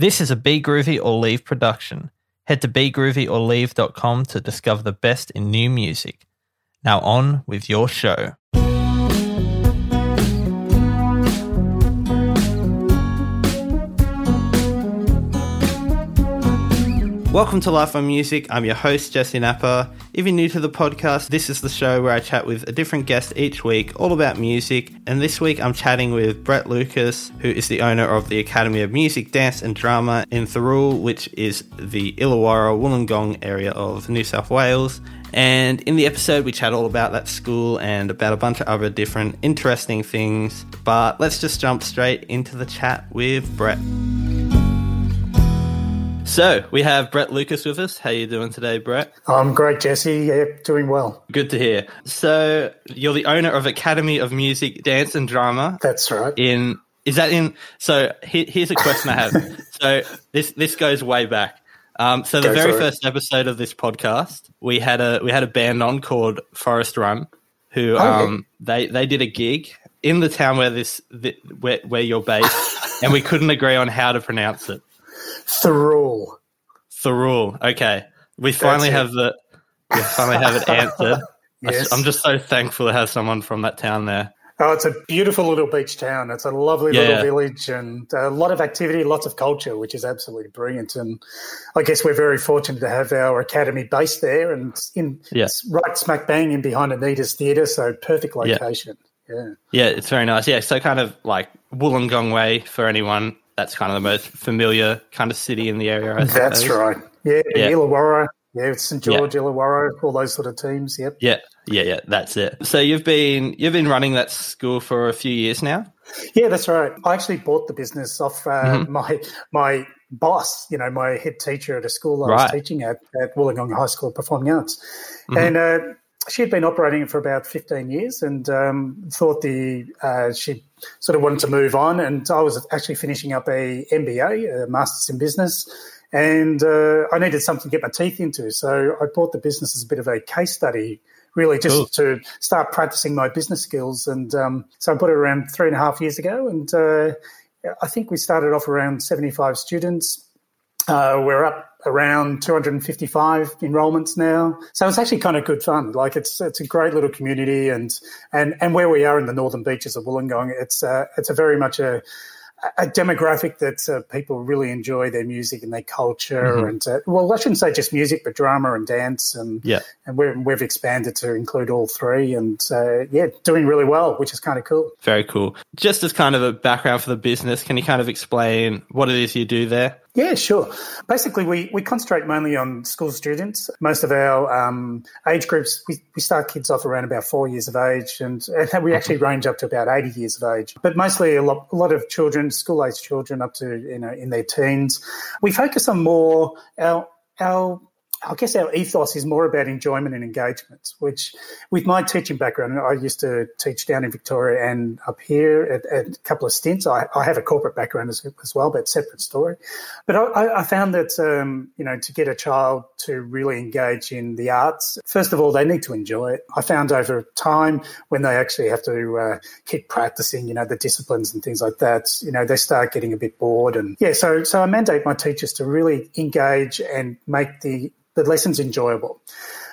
This is a Be Groovy or Leave production. Head to begroovyorleave.com to discover the best in new music. Now on with your show. Welcome to Life on Music. I'm your host, Jesse Napa. If you're new to the podcast, this is the show where I chat with a different guest each week, all about music. And this week I'm chatting with Brett Lucas, who is the owner of the Academy of Music, Dance and Drama in Thirroul, which is the Illawarra Wollongong area of New South Wales. And in the episode, we chat all about that school and about a bunch of other different interesting things. But let's just jump straight into the chat with Brett. So we have Brett Lucas with us. How are you doing today, Brett? I'm great, Jesse. Yeah, doing well. Good to hear. So you're the owner of Academy of Music, Dance and Drama. That's right. In is that in? So he, here's a question I have. so this this goes way back. Um, so the Go very first episode of this podcast, we had a we had a band on called Forest Run, who oh, um, they they did a gig in the town where this the, where where you're based, and we couldn't agree on how to pronounce it. Thirroul. Thirroul. Okay, we finally have the we finally have it answered. yes. I'm just so thankful to have someone from that town there. Oh, it's a beautiful little beach town. It's a lovely yeah. little village and a lot of activity, lots of culture, which is absolutely brilliant. And I guess we're very fortunate to have our academy based there and in yeah. right smack bang in behind Anita's Theatre, so perfect location. Yeah. yeah. Yeah, it's very nice. Yeah, so kind of like Wollongong way for anyone that's kind of the most familiar kind of city in the area. I that's right. Yeah, yeah. Illawarra. Yeah, St George, yeah. Illawarra, all those sort of teams. Yep. Yeah, yeah, yeah. That's it. So you've been you've been running that school for a few years now. Yeah, that's right. I actually bought the business off uh, mm-hmm. my my boss. You know, my head teacher at a school I right. was teaching at at Wollongong High School of Performing Arts, mm-hmm. and. Uh, she had been operating for about 15 years and um, thought the uh, she sort of wanted to move on. And I was actually finishing up a MBA, a Masters in Business, and uh, I needed something to get my teeth into. So I bought the business as a bit of a case study, really just cool. to start practicing my business skills. And um, so I bought it around three and a half years ago, and uh, I think we started off around 75 students. Uh, we're up around 255 enrollments now. So it's actually kind of good fun. Like it's it's a great little community, and and and where we are in the northern beaches of Wollongong, it's uh, it's a very much a a demographic that uh, people really enjoy their music and their culture, mm-hmm. and uh, well, I shouldn't say just music, but drama and dance, and yeah, and we have expanded to include all three, and uh, yeah, doing really well, which is kind of cool. Very cool. Just as kind of a background for the business, can you kind of explain what it is you do there? Yeah, sure. Basically, we, we concentrate mainly on school students. Most of our um, age groups, we, we start kids off around about four years of age, and, and we actually range up to about 80 years of age. But mostly a lot, a lot of children, school age children up to, you know, in their teens. We focus on more our, our I guess our ethos is more about enjoyment and engagement, which with my teaching background, I used to teach down in Victoria and up here at, at a couple of stints. I, I, have a corporate background as, as, well, but separate story. But I, I found that, um, you know, to get a child to really engage in the arts, first of all, they need to enjoy it. I found over time when they actually have to uh, keep practicing, you know, the disciplines and things like that, you know, they start getting a bit bored. And yeah, so, so I mandate my teachers to really engage and make the the lesson's enjoyable.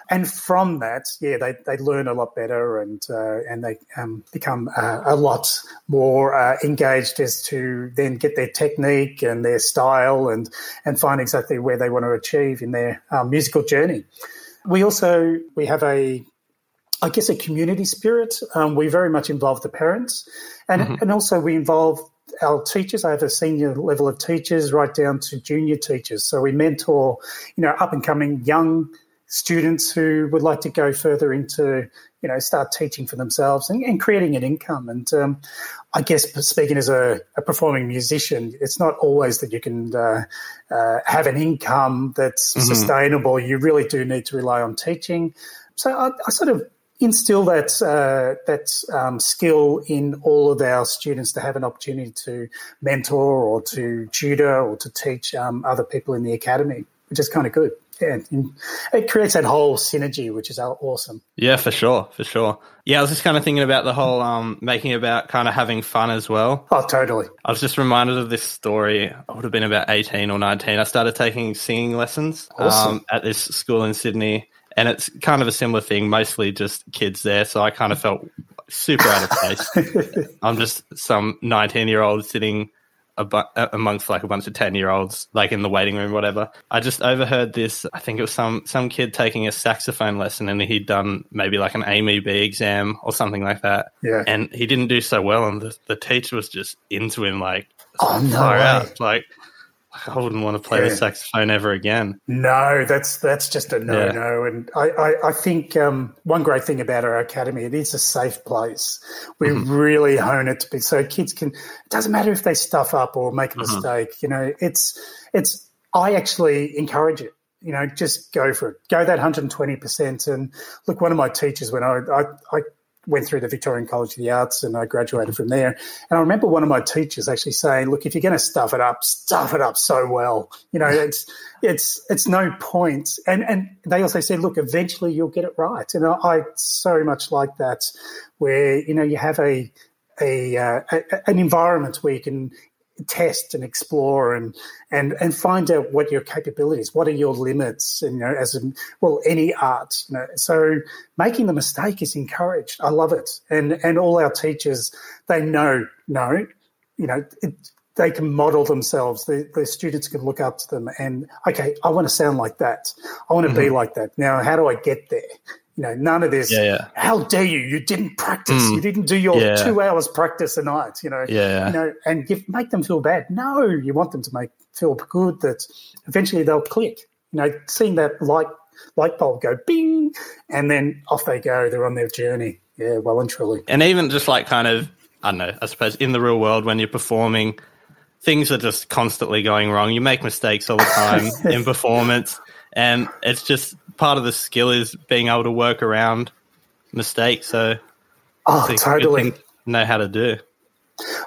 And from that, yeah, they, they learn a lot better and uh, and they um, become uh, a lot more uh, engaged as to then get their technique and their style and and find exactly where they want to achieve in their um, musical journey. We also we have a I guess a community spirit. Um, we very much involve the parents, and mm-hmm. and also we involve our teachers. I have a senior level of teachers right down to junior teachers. So we mentor, you know, up and coming young students who would like to go further into, you know, start teaching for themselves and, and creating an income. And um, I guess speaking as a, a, performing musician, it's not always that you can uh, uh, have an income that's mm-hmm. sustainable. You really do need to rely on teaching. So I, I sort of instill that uh, that um, skill in all of our students to have an opportunity to mentor or to tutor or to teach um, other people in the academy. which is kind of good. Yeah, it creates that whole synergy, which is awesome. Yeah, for sure, for sure. Yeah, I was just kind of thinking about the whole um, making about kind of having fun as well. Oh, totally. I was just reminded of this story. I would have been about eighteen or nineteen. I started taking singing lessons awesome. um, at this school in Sydney, and it's kind of a similar thing. Mostly just kids there, so I kind of felt super out of place. I'm just some nineteen year old sitting bu- amongst like a bunch of 10 year olds, like in the waiting room, whatever. I just overheard this. I think it was some, some kid taking a saxophone lesson and he'd done maybe like an AMEB exam or something like that. Yeah. And he didn't do so well. And the, the teacher was just into him, like, oh, no. Out. Like, I wouldn't want to play yeah. the saxophone ever again. No, that's that's just a no no. Yeah. And I, I, I think um, one great thing about our academy, it is a safe place. We mm-hmm. really hone it to be so kids can. It doesn't matter if they stuff up or make a mm-hmm. mistake. You know, it's it's. I actually encourage it you know, just go for it. Go that 120%. And look, one of my teachers, when I, I, I went through the Victorian College of the Arts and I graduated from there. And I remember one of my teachers actually saying, "Look, if you're going to stuff it up, stuff it up so well. You know, it's it's it's no point." And and they also said, "Look, eventually you'll get it right." And I, I so much like that, where you know you have a a, uh, a, an environment where you can test and explore and and and find out what your capabilities what are your limits and you know as in well any art you know. So making the mistake is encouraged. I love it. And and all our teachers they know no you know it, they can model themselves. The, the students can look up to them and okay i want to sound like that. I want to mm-hmm. be like that. Now how do i get there you know, none of this. Yeah, yeah. How dare you? You didn't practice. Mm. You didn't do your yeah. two hours practice a night. You know. Yeah. You know, and give, make them feel bad. No, you want them to make feel good. That eventually they'll click. You know, seeing that light light bulb go bing, and then off they go. They're on their journey. Yeah, well and truly. And even just like kind of, I don't know. I suppose in the real world when you're performing, things are just constantly going wrong. You make mistakes all the time in performance, and it's just part of the skill is being able to work around mistakes. So, oh, totally know how to do.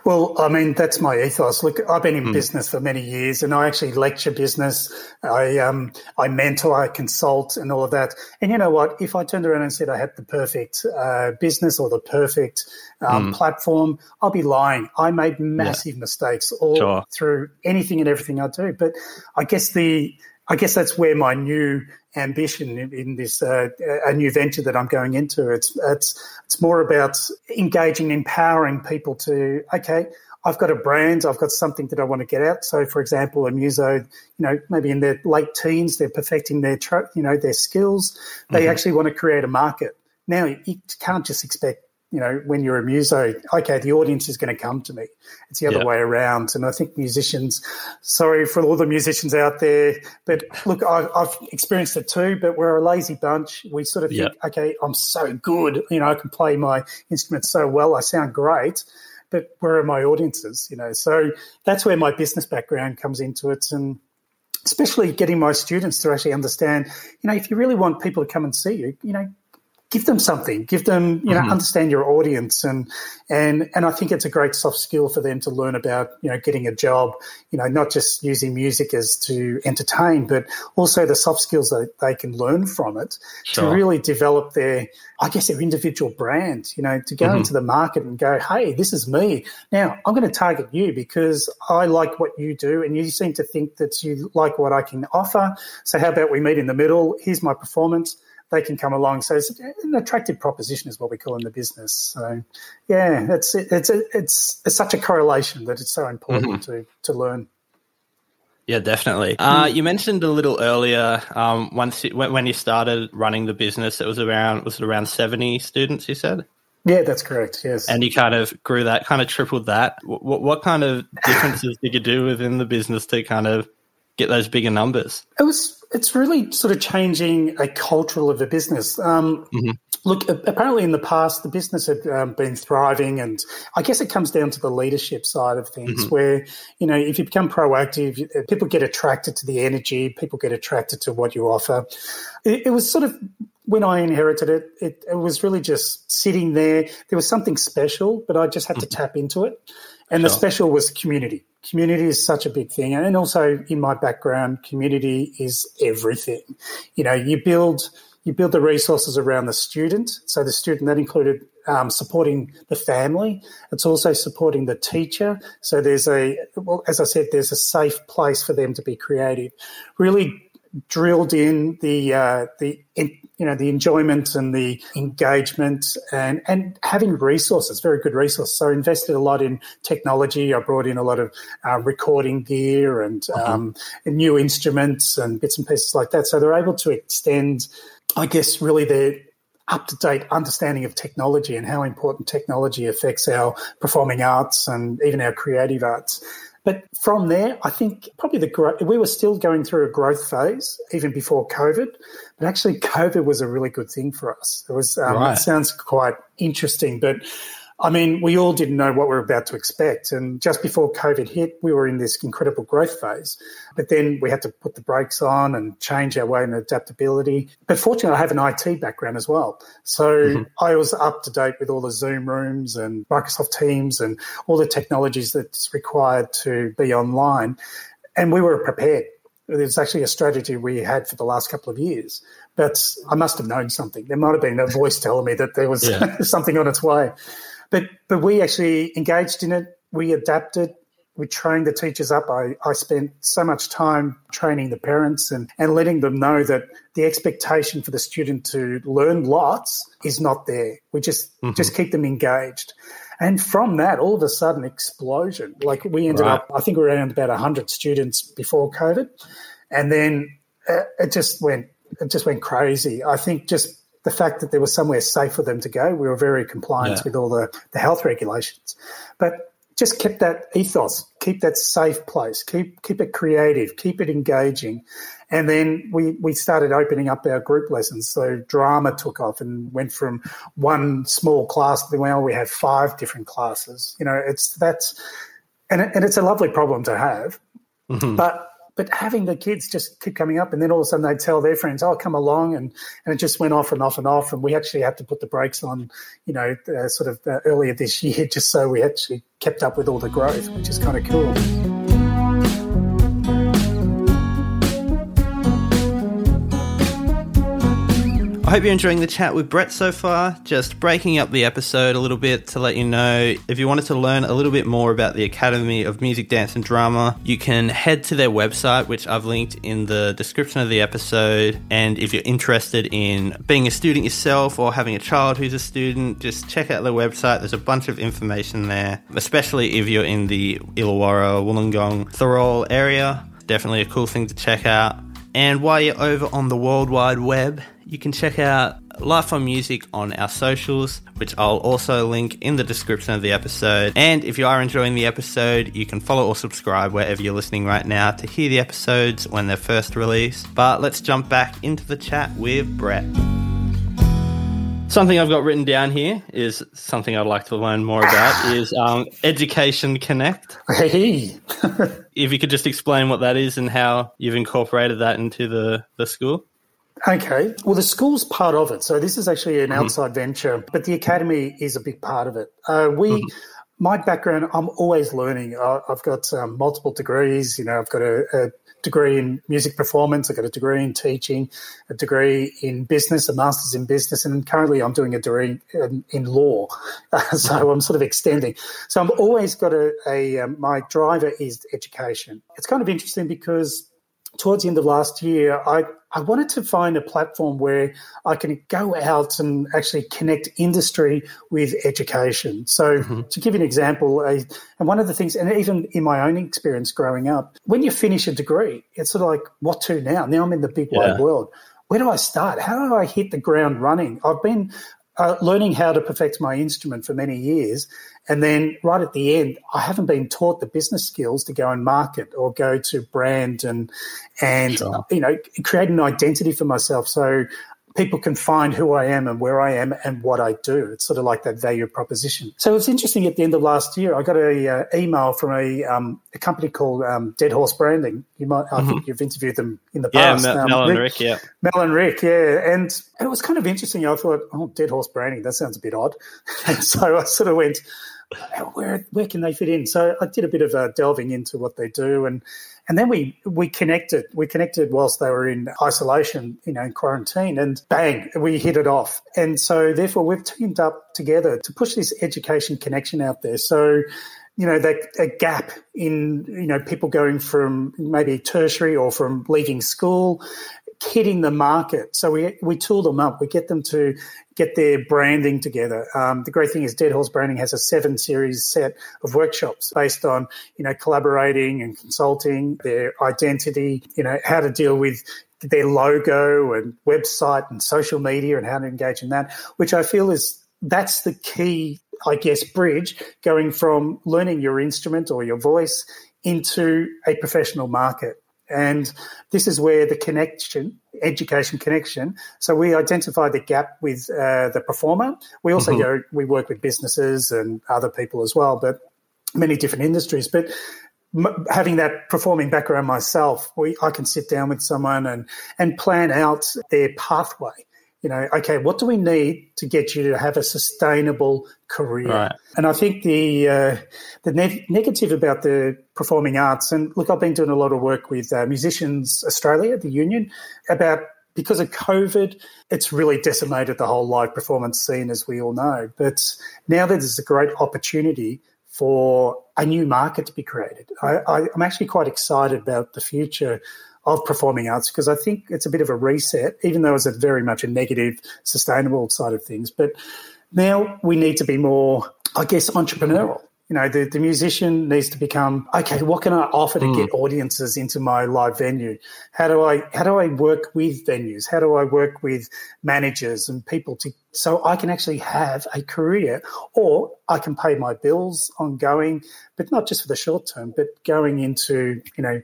Well, I mean, that's my ethos. Look, I've been in mm. business for many years and I actually lecture business. I, um, I mentor, I consult and all of that. And you know what? If I turned around and said I had the perfect uh, business or the perfect um, mm. platform, I'll be lying. I made massive yeah. mistakes all sure. through anything and everything I do. But I guess the, I guess that's where my new ambition in, in this uh, a new venture that I'm going into. It's it's it's more about engaging, empowering people to okay. I've got a brand. I've got something that I want to get out. So, for example, a muso, you know, maybe in their late teens, they're perfecting their, you know, their skills. They mm-hmm. actually want to create a market. Now, you can't just expect you know, when you're a muso, okay, the audience is going to come to me. It's the other yeah. way around. And I think musicians, sorry for all the musicians out there, but look, I, have experienced it too, but we're a lazy bunch. We sort of think, yeah. okay, I'm so good. You know, I can play my instrument so well. I sound great, but where are my audiences? You know, so that's where my business background comes into it. And, especially getting my students to actually understand, you know, if you really want people to come and see you, you know, give them something, give them, you know, mm-hmm. understand your audience. And, and, and I think it's a great soft skill for them to learn about, you know, getting a job, you know, not just using music as to entertain, but also the soft skills that they can learn from it sure. to really develop their, I guess, their individual brand, you know, to go mm-hmm. into the market and go, Hey, this is me. Now I'm going to target you because I like what you do and you seem to think that you like what I can offer. So how about we meet in the middle? Here's my performance they can come along. So it's an attractive proposition, is what we call in the business. So, yeah, it's it's it's, it's such a correlation that it's so important mm-hmm. to to learn. Yeah, definitely. Uh, you mentioned a little earlier um, once you, when you started running the business, it was around was it around seventy students? You said. Yeah, that's correct. Yes, and you kind of grew that, kind of tripled that. What, what kind of differences did you do within the business to kind of get those bigger numbers? It was it's really sort of changing a cultural of a business. Um, mm-hmm. Look, apparently in the past, the business had um, been thriving, and I guess it comes down to the leadership side of things, mm-hmm. where you know if you become proactive, uh, people get attracted to the energy, people get attracted to what you offer. It, it was sort of when I inherited it, it, it, was really just sitting there. There was something special, but I just had mm-hmm. to tap into it. And sure. the special was community. Community is such a big thing. And also in my background, community is everything. You know, you build you build the resources around the student. So the student that included um, supporting the family. It's also supporting the teacher. So there's a well, as I said, there's a safe place for them to be creative. Really drilled in the uh, the in, you know the enjoyment and the engagement and and having resources, very good resources. So I invested a lot in technology. I brought in a lot of uh, recording gear and, uh-huh. um, and new instruments and bits and pieces like that. So they're able to extend, I guess, really their up to date understanding of technology and how important technology affects our performing arts and even our creative arts. But from there, I think probably the growth, we were still going through a growth phase even before COVID. But actually, COVID was a really good thing for us. It was, um, right. it sounds quite interesting, but I mean, we all didn't know what we were about to expect. And just before COVID hit, we were in this incredible growth phase. But then we had to put the brakes on and change our way and adaptability. But fortunately, I have an IT background as well. So mm-hmm. I was up to date with all the Zoom rooms and Microsoft Teams and all the technologies that's required to be online. And we were prepared. It was actually a strategy we had for the last couple of years. But I must have known something. There might have been a voice telling me that there was yeah. something on its way. But but we actually engaged in it. We adapted. We trained the teachers up. I, I spent so much time training the parents and, and letting them know that the expectation for the student to learn lots is not there. We just mm-hmm. just keep them engaged. And from that, all of a sudden, explosion. Like we ended right. up, I think we were around about 100 students before COVID. And then uh, it just went, it just went crazy. I think just the fact that there was somewhere safe for them to go. We were very compliant yeah. with all the, the health regulations. But just keep that ethos, keep that safe place, keep keep it creative, keep it engaging. And then we, we started opening up our group lessons. So drama took off and went from one small class to well, we have five different classes. You know, it's that's and, it, and it's a lovely problem to have. Mm-hmm. But but having the kids just keep coming up, and then all of a sudden they'd tell their friends, "Oh, come along," and and it just went off and off and off. And we actually had to put the brakes on, you know, uh, sort of uh, earlier this year, just so we actually kept up with all the growth, which is kind of cool. I hope you're enjoying the chat with Brett so far. Just breaking up the episode a little bit to let you know if you wanted to learn a little bit more about the Academy of Music, Dance and Drama, you can head to their website, which I've linked in the description of the episode. And if you're interested in being a student yourself or having a child who's a student, just check out their website. There's a bunch of information there, especially if you're in the Illawarra, Wollongong, Thirroul area. Definitely a cool thing to check out. And while you're over on the World Wide Web, you can check out Life on Music on our socials, which I'll also link in the description of the episode. And if you are enjoying the episode, you can follow or subscribe wherever you're listening right now to hear the episodes when they're first released. But let's jump back into the chat with Brett. Something I've got written down here is something I'd like to learn more about is um, Education Connect. Hey. if you could just explain what that is and how you've incorporated that into the, the school. Okay. Well, the school's part of it. So this is actually an mm-hmm. outside venture, but the academy is a big part of it. Uh, we, mm-hmm. my background, I'm always learning. I, have got um, multiple degrees. You know, I've got a, a degree in music performance. I got a degree in teaching, a degree in business, a master's in business, and currently I'm doing a degree in, in law. Uh, so I'm sort of extending. So I've always got a, a um, my driver is education. It's kind of interesting because towards the end of last year, I, I wanted to find a platform where I can go out and actually connect industry with education. So, mm-hmm. to give you an example, and one of the things, and even in my own experience growing up, when you finish a degree, it's sort of like, what to now? Now I'm in the big yeah. wide world. Where do I start? How do I hit the ground running? I've been uh, learning how to perfect my instrument for many years. And then right at the end, I haven't been taught the business skills to go and market or go to brand and, and, sure. you know, create an identity for myself. So people can find who I am and where I am and what I do. It's sort of like that value proposition. So it's interesting. At the end of last year, I got a uh, email from a, um, a company called um, Dead Horse Branding. You might, I mm-hmm. think you've interviewed them in the yeah, past. Mel, um, Mel and Rick, Rick, yeah, Mel and Rick, yeah, and, and it was kind of interesting. I thought, oh, Dead Horse Branding, that sounds a bit odd. and so I sort of went where where can they fit in? So I did a bit of a delving into what they do, and and then we we connected. We connected whilst they were in isolation, you know, in quarantine, and bang, we hit it off. And so therefore, we've teamed up together to push this education connection out there. So you know that a gap in you know people going from maybe tertiary or from leaving school hitting the market. So we we tool them up. We get them to get their branding together. Um, the great thing is Dead Horse Branding has a seven series set of workshops based on you know collaborating and consulting, their identity, you know how to deal with their logo and website and social media and how to engage in that, which I feel is that's the key, I guess, bridge going from learning your instrument or your voice into a professional market. And this is where the connection, education connection. So we identify the gap with uh, the performer. We also mm-hmm. go, we work with businesses and other people as well, but many different industries. But m- having that performing background myself, we, I can sit down with someone and, and plan out their pathway you know, okay, what do we need to get you to have a sustainable career? Right. And I think the uh, the ne- negative about the performing arts, and look, I've been doing a lot of work with uh, Musicians Australia, the union, about because of COVID, it's really decimated the whole live performance scene, as we all know. But now there's a great opportunity for a new market to be created. I, I, I'm actually quite excited about the future of performing arts because I think it's a bit of a reset, even though it's a very much a negative, sustainable side of things. But now we need to be more, I guess, entrepreneurial. You know, the, the musician needs to become okay. What can I offer to mm. get audiences into my live venue? How do I how do I work with venues? How do I work with managers and people to so I can actually have a career, or I can pay my bills ongoing, but not just for the short term, but going into you know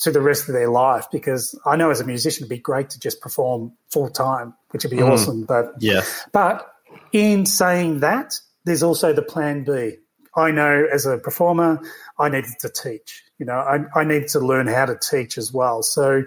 to the rest of their life because I know as a musician it'd be great to just perform full time, which would be mm. awesome. But yeah, but in saying that, there's also the plan B. I know as a performer, I needed to teach. You know, I, I needed to learn how to teach as well. So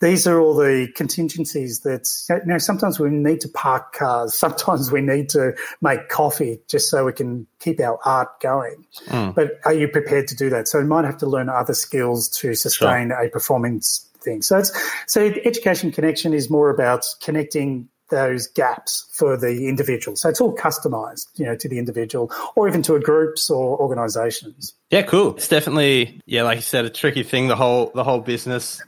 these are all the contingencies that you know sometimes we need to park cars sometimes we need to make coffee just so we can keep our art going mm. but are you prepared to do that so you might have to learn other skills to sustain sure. a performance thing so it's so education connection is more about connecting those gaps for the individual. So it's all customized, you know, to the individual or even to a groups or organizations. Yeah, cool. It's definitely yeah, like you said, a tricky thing, the whole the whole business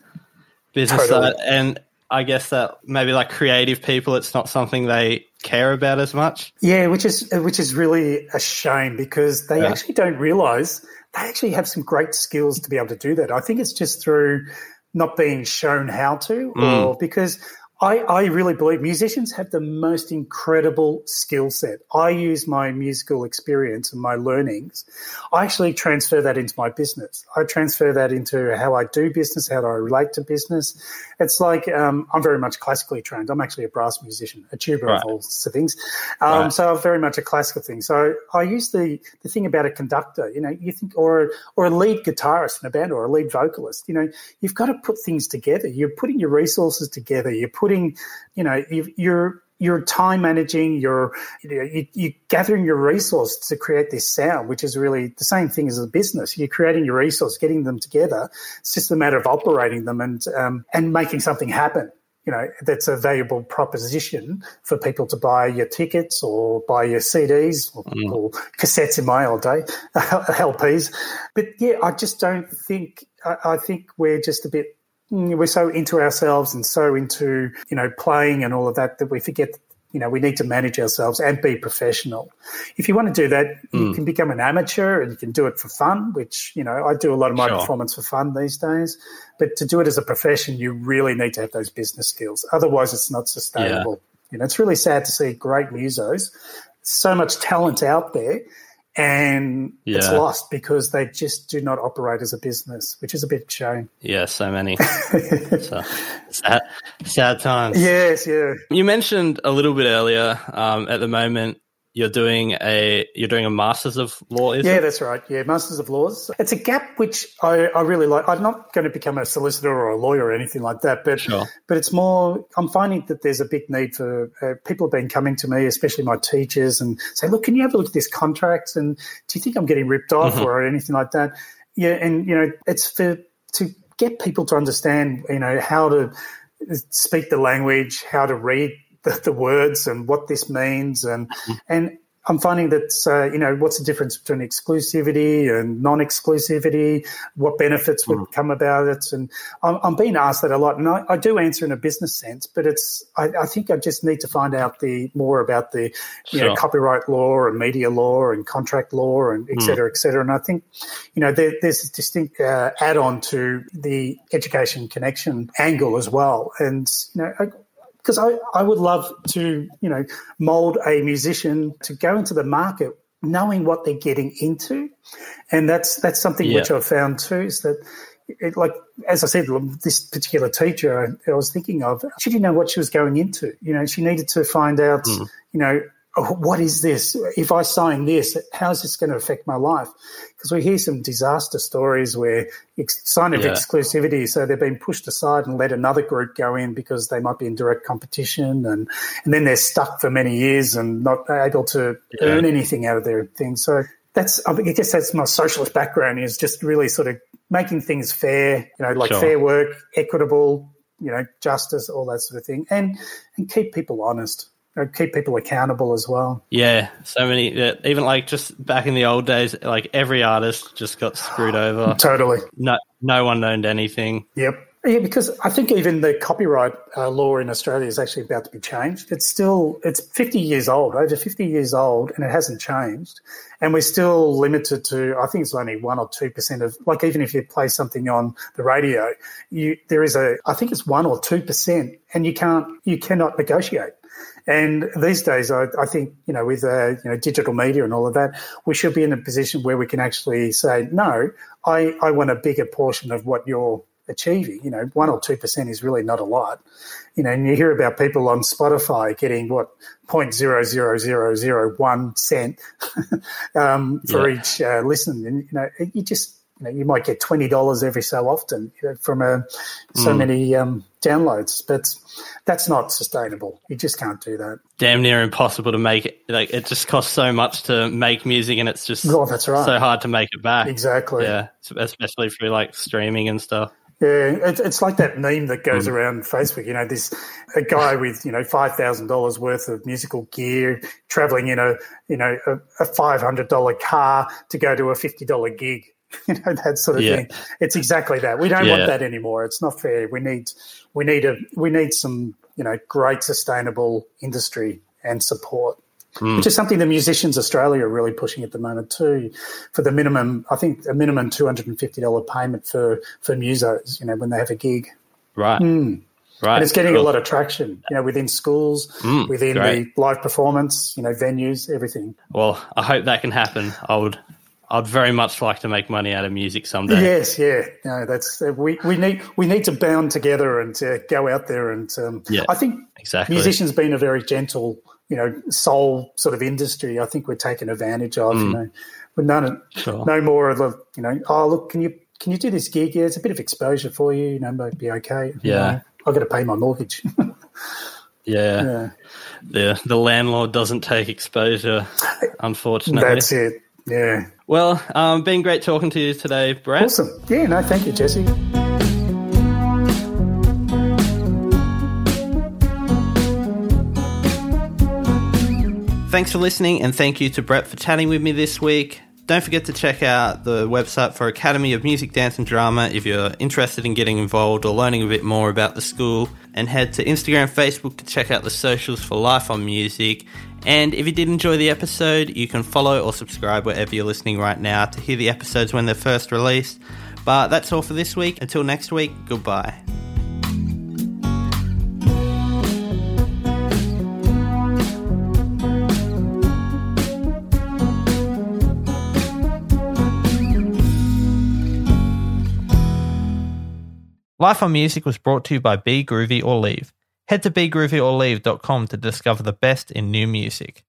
business totally. side, and I guess that maybe like creative people, it's not something they care about as much. Yeah, which is which is really a shame because they yeah. actually don't realize they actually have some great skills to be able to do that. I think it's just through not being shown how to, mm. or because I, I really believe musicians have the most incredible skill set. I use my musical experience and my learnings. I actually transfer that into my business. I transfer that into how I do business, how do I relate to business. It's like um, I'm very much classically trained. I'm actually a brass musician, a tuba right. of all sorts of things. Um, right. So I'm very much a classical thing. So I use the, the thing about a conductor, you know, you think, or, or a lead guitarist in a band or a lead vocalist, you know, you've got to put things together. You're putting your resources together. You're putting putting, you know, you're you're time managing, you're you know, you, are gathering your resources to create this sound, which is really the same thing as a business. You're creating your resource, getting them together. It's just a matter of operating them and um, and making something happen. You know, that's a valuable proposition for people to buy your tickets or buy your CDs or, mm. or cassettes in my old day, LPs. But yeah, I just don't think. I, I think we're just a bit we're so into ourselves and so into you know playing and all of that that we forget you know we need to manage ourselves and be professional if you want to do that mm. you can become an amateur and you can do it for fun which you know i do a lot of my sure. performance for fun these days but to do it as a profession you really need to have those business skills otherwise it's not sustainable yeah. you know it's really sad to see great musos so much talent out there and yeah. it's lost because they just do not operate as a business, which is a bit shame. Yeah, so many. so, sad, sad times. Yes, yeah. You mentioned a little bit earlier. Um, at the moment, you're doing a you're doing a Masters of Law. yeah, it? Yeah, that's right. Yeah, Masters of Laws. It's a gap which I, I really like. I'm not going to become a solicitor or a lawyer or anything like that, but Sure. but it's more. I'm finding that there's a big need for uh, people have been coming to me, especially my teachers, and say, look, can you have a look at this contract? And do you think I'm getting ripped off Mhm. or anything like that? Yeah, and you know, it's for to get people to understand, you know, how to speak the language, how to read the, the words, and what this means, and and I'm finding that uh, you know what's the difference between exclusivity and non-exclusivity, what benefits would come about? It, and I'm, I'm being asked that a lot, and I, I do answer in a business sense, but it's I, I think I just need to find out the more about the you know copyright law and media law and contract law and et cetera, et cetera, and I think you know there, there's a distinct uh, add-on to the education connection angle as well, and you know. I, because I, I would love to, you know, mold a musician to go into the market knowing what they're getting into. And that's that's something Yeah. which I've found too, is that it, like as I said, this particular teacher I, I was thinking of, she didn't know what she was going into. You know, she needed to find out, hmm. you know, what is this? If I sign this, how's this going to affect my life? Because we hear some disaster stories where ex- sign of Yeah. exclusivity, so they've been pushed aside and let another group go in because they might be in direct competition, and and then they're stuck for many years and not able to Yeah. earn anything out of their thing. So that's I guess that's my socialist background is just really sort of making things fair, you know, like Sure. fair work, equitable, you know, justice, all that sort of thing, and and keep people honest, keep people accountable as well. Yeah, so many. Yeah, even like just back in the old days, like every artist just got screwed over. Totally. No, no one owned anything. Yep. Yeah, because I think even the copyright uh, law in Australia is actually about to be changed. It's still it's 50 years old, over 50 years old, and it hasn't changed. And we're still limited to I think it's only one or two percent of like even if you play something on the radio, you there is a I think it's one or two percent, and you can't you cannot negotiate. And these days, I, I think you know with uh, you know digital media and all of that, we should be in a position where we can actually say, no, I, I want a bigger portion of what you're achieving. You know, one or two percent is really not a lot. You know, and you hear about people on Spotify getting what point zero zero zero zero one cent um, for Yeah. each uh, listen, and you know, you just you know you might get twenty dollars every so often you know, from a, so mm. many um, downloads, but that's not sustainable. You just can't do that. Damn near impossible to make it. Like it just costs so much to make music, and it's just Oh, that's right. so hard to make it back. Exactly. Yeah, especially through like streaming and stuff. Yeah, it's, it's like that meme that goes mm. around Facebook. You know, this a guy with you know five thousand dollars worth of musical gear traveling in a you know a, a five hundred dollar car to go to a fifty dollar gig. You know that sort of Yeah. thing. It's exactly that. We don't Yeah. want that anymore. It's not fair. We need we need a we need some you know great sustainable industry and support. Which is something the Musicians Australia are really pushing at the moment too, for the minimum. I think a minimum two hundred and fifty dollar payment for for musos. You know when they have a gig. Right. Right. Hmm. And it's getting Cool. a lot of traction, you know, within schools, Mm, within great. the live performance, you know, venues, everything. Well, I hope that can happen. I would. I'd very much like to make money out of music someday. Yes, yeah, no, that's we, we need we need to bound together and uh, go out there and um, Yeah. I think Exactly. musicians being a very gentle, you know, soul sort of industry. I think we're taken advantage of. You know, with none Sure. no more of the you know, oh look, can you can you do this gig? Yeah, it's a bit of exposure for you. You know, might be okay. You Yeah. know, I've got to pay my mortgage. Yeah. yeah, The the landlord doesn't take exposure, unfortunately. that's it. Yeah. Well, um, been great talking to you today, Brett. Awesome. Yeah, no, thank you, Jesse. Thanks for listening, and thank you to Brett for chatting with me this week. Don't forget to check out the website for Academy of Music, Dance and Drama if you're interested in getting involved or learning a bit more about the school. And head to Instagram, Facebook to check out the socials for Life on Music. And if you did enjoy the episode, you can follow or subscribe wherever you're listening right now to hear the episodes when they're first released. But that's all for this week. Until next week, goodbye. Life on Music was brought to you by Be Groovy or Leave. Head to begroovyorleave.com to discover the best in new music.